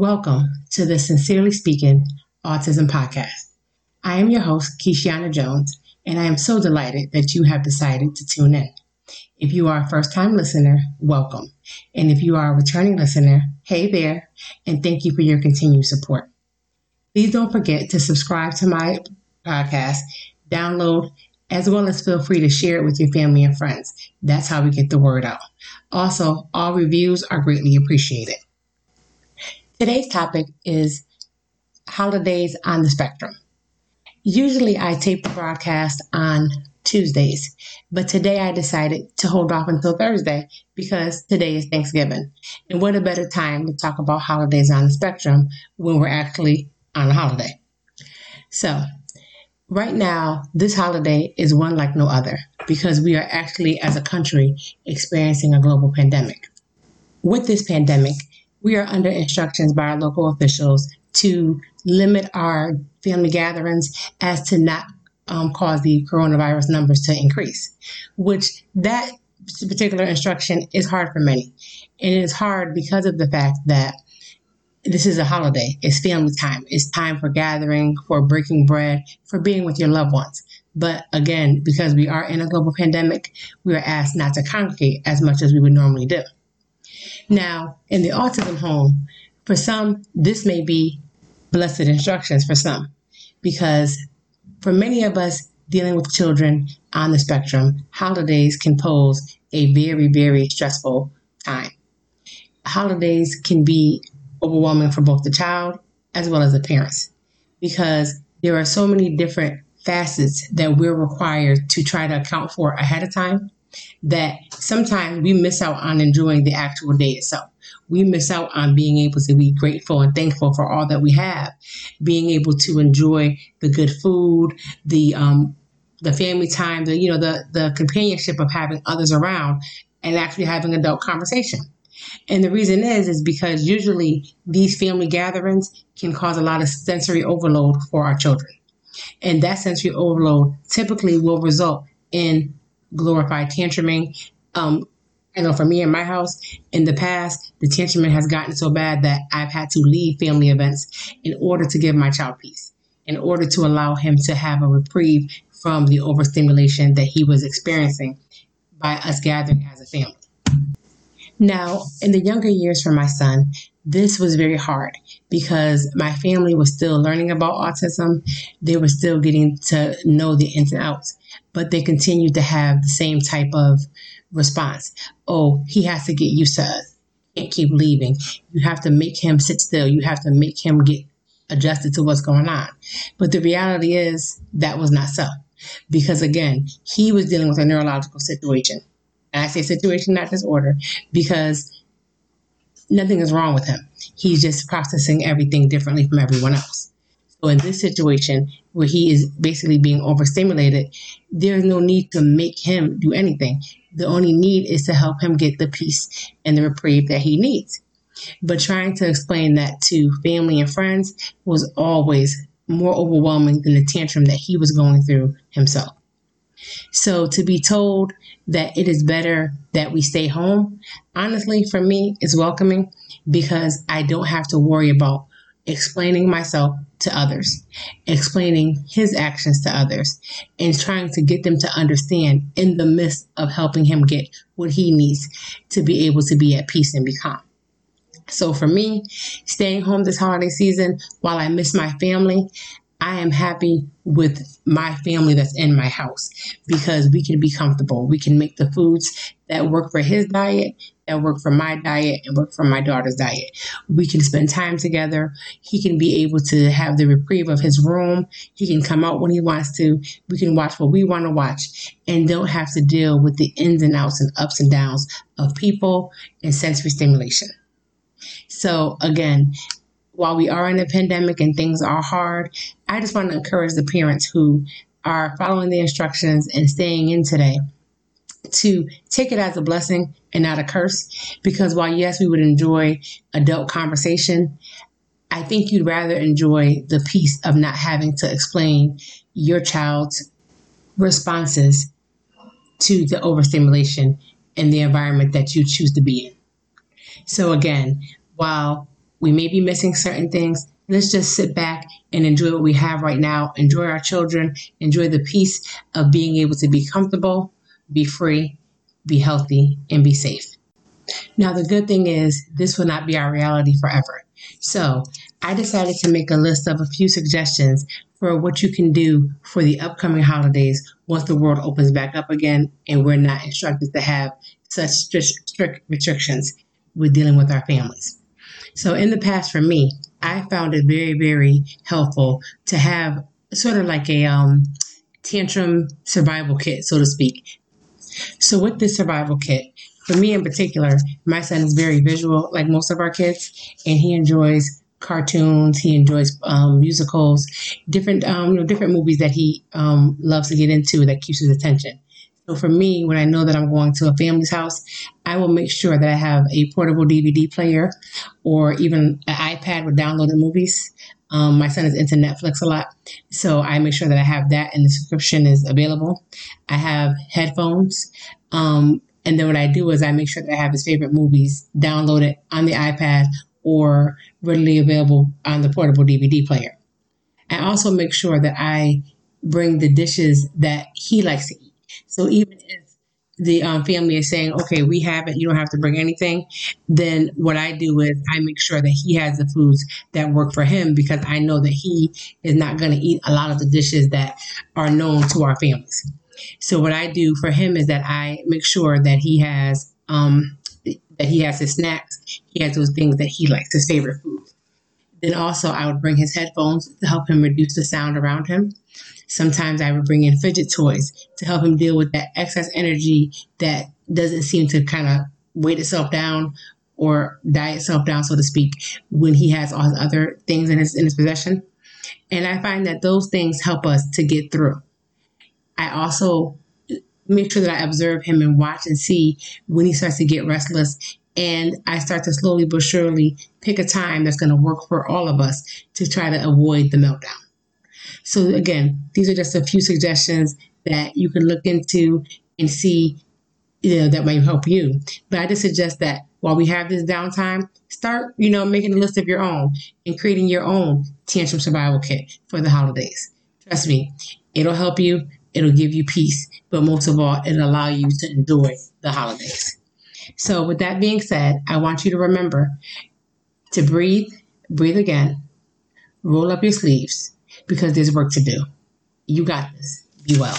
Welcome to the Sincerely Speaking Autism Podcast. I am your host, Keishiana Jones, and I am so delighted that you have decided to tune in. If you are a first time listener, welcome. And if you are a returning listener, hey there, and thank you for your continued support. Please don't forget to subscribe to my podcast, download, as well as feel free to share it with your family and friends. That's how we get the word out. Also, all reviews are greatly appreciated. Today's topic is holidays on the spectrum. Usually I tape the broadcast on Tuesdays, but today I decided to hold off until Thursday because today is Thanksgiving. And what a better time to talk about holidays on the spectrum when we're actually on a holiday. So, right now, this holiday is one like no other because we are actually, as a country, experiencing a global pandemic. With this pandemic, we are under instructions by our local officials to limit our family gatherings as to not um, cause the coronavirus numbers to increase, which that particular instruction is hard for many. And it is hard because of the fact that this is a holiday. It's family time. It's time for gathering, for breaking bread, for being with your loved ones. But again, because we are in a global pandemic, we are asked not to congregate as much as we would normally do. Now, in the autism home, for some, this may be blessed instructions for some, because for many of us dealing with children on the spectrum, holidays can pose a very, very stressful time. Holidays can be overwhelming for both the child as well as the parents because there are so many different facets that we're required to try to account for ahead of time that sometimes we miss out on enjoying the actual day itself. We miss out on being able to be grateful and thankful for all that we have, being able to enjoy the good food, the um, the family time, the you know the the companionship of having others around, and actually having adult conversation. And the reason is is because usually these family gatherings can cause a lot of sensory overload for our children. And that sensory overload typically will result in glorified tantruming. Um, I know for me in my house in the past, the tantruming has gotten so bad that I've had to leave family events in order to give my child peace, in order to allow him to have a reprieve from the overstimulation that he was experiencing by us gathering as a family. Now, in the younger years for my son, this was very hard because my family was still learning about autism. They were still getting to know the ins and outs, but they continued to have the same type of response. Oh, he has to get used to us. Can't keep leaving. You have to make him sit still. You have to make him get adjusted to what's going on. But the reality is that was not so. Because again, he was dealing with a neurological situation. And I say situation, not disorder, because nothing is wrong with him. He's just processing everything differently from everyone else. So in this situation where he is basically being overstimulated, there's no need to make him do anything. The only need is to help him get the peace and the reprieve that he needs. But trying to explain that to family and friends was always more overwhelming than the tantrum that he was going through himself. So to be told that it is better that we stay home, honestly, for me, is welcoming because I don't have to worry about explaining myself to others, explaining his actions to others, and trying to get them to understand in the midst of helping him get what he needs to be able to be at peace and be calm. So for me, staying home this holiday season while I miss my family, I am happy with my family that's in my house because we can be comfortable. We can make the foods that work for his diet, that work for my diet, and work for my daughter's diet. We can spend time together. He can be able to have the reprieve of his room. He can come out when he wants to. We can watch what we want to watch and don't have to deal with the ins and outs and ups and downs of people and sensory stimulation. So again, while we are in a pandemic and things are hard, I just want to encourage the parents who are following the instructions and staying in today to take it as a blessing and not a curse. Because while, yes, we would enjoy adult conversation, I think you'd rather enjoy the peace of not having to explain your child's responses to the overstimulation in the environment that you choose to be in. So, again, while We may be missing certain things. Let's just sit back and enjoy what we have right now. Enjoy our children. Enjoy the peace of being able to be comfortable, be free, be healthy, and be safe. Now, the good thing is, this will not be our reality forever. So, I decided to make a list of a few suggestions for what you can do for the upcoming holidays once the world opens back up again and we're not instructed to have such strict restrictions with dealing with our families. So, in the past, for me, I found it very, very helpful to have sort of like a um, tantrum survival kit, so to speak. So, with this survival kit, for me in particular, my son is very visual, like most of our kids, and he enjoys cartoons. He enjoys um, musicals, different um, you know, different movies that he um, loves to get into that keeps his attention. So for me, when I know that I'm going to a family's house, I will make sure that I have a portable DVD player or even an iPad with downloaded movies. Um, my son is into Netflix a lot, so I make sure that I have that and the subscription is available. I have headphones. Um, and then what I do is I make sure that I have his favorite movies downloaded on the iPad or readily available on the portable DVD player. I also make sure that I bring the dishes that he likes to eat. So even if the um, family is saying, okay, we have it, you don't have to bring anything, then what I do is I make sure that he has the foods that work for him because I know that he is not going to eat a lot of the dishes that are known to our families. So what I do for him is that I make sure that he has um, that he has his snacks. He has those things that he likes, his favorite foods. Then also I would bring his headphones to help him reduce the sound around him. Sometimes I would bring in fidget toys to help him deal with that excess energy that doesn't seem to kind of weight itself down or die itself down, so to speak, when he has all his other things in his in his possession. And I find that those things help us to get through. I also uh, make sure that I observe him and watch and see when he starts to get restless. And I start to slowly but surely pick a time that's going to work for all of us to try to avoid the meltdown. So, again, these are just a few suggestions that you can look into and see you know, that might help you. But I just suggest that while we have this downtime, start, you know, making a list of your own and creating your own tantrum survival kit for the holidays. Trust me, it'll help you it'll give you peace, but most of all, it'll allow you to enjoy the holidays. So, with that being said, I want you to remember to breathe, breathe again, roll up your sleeves because there's work to do. You got this. Be well.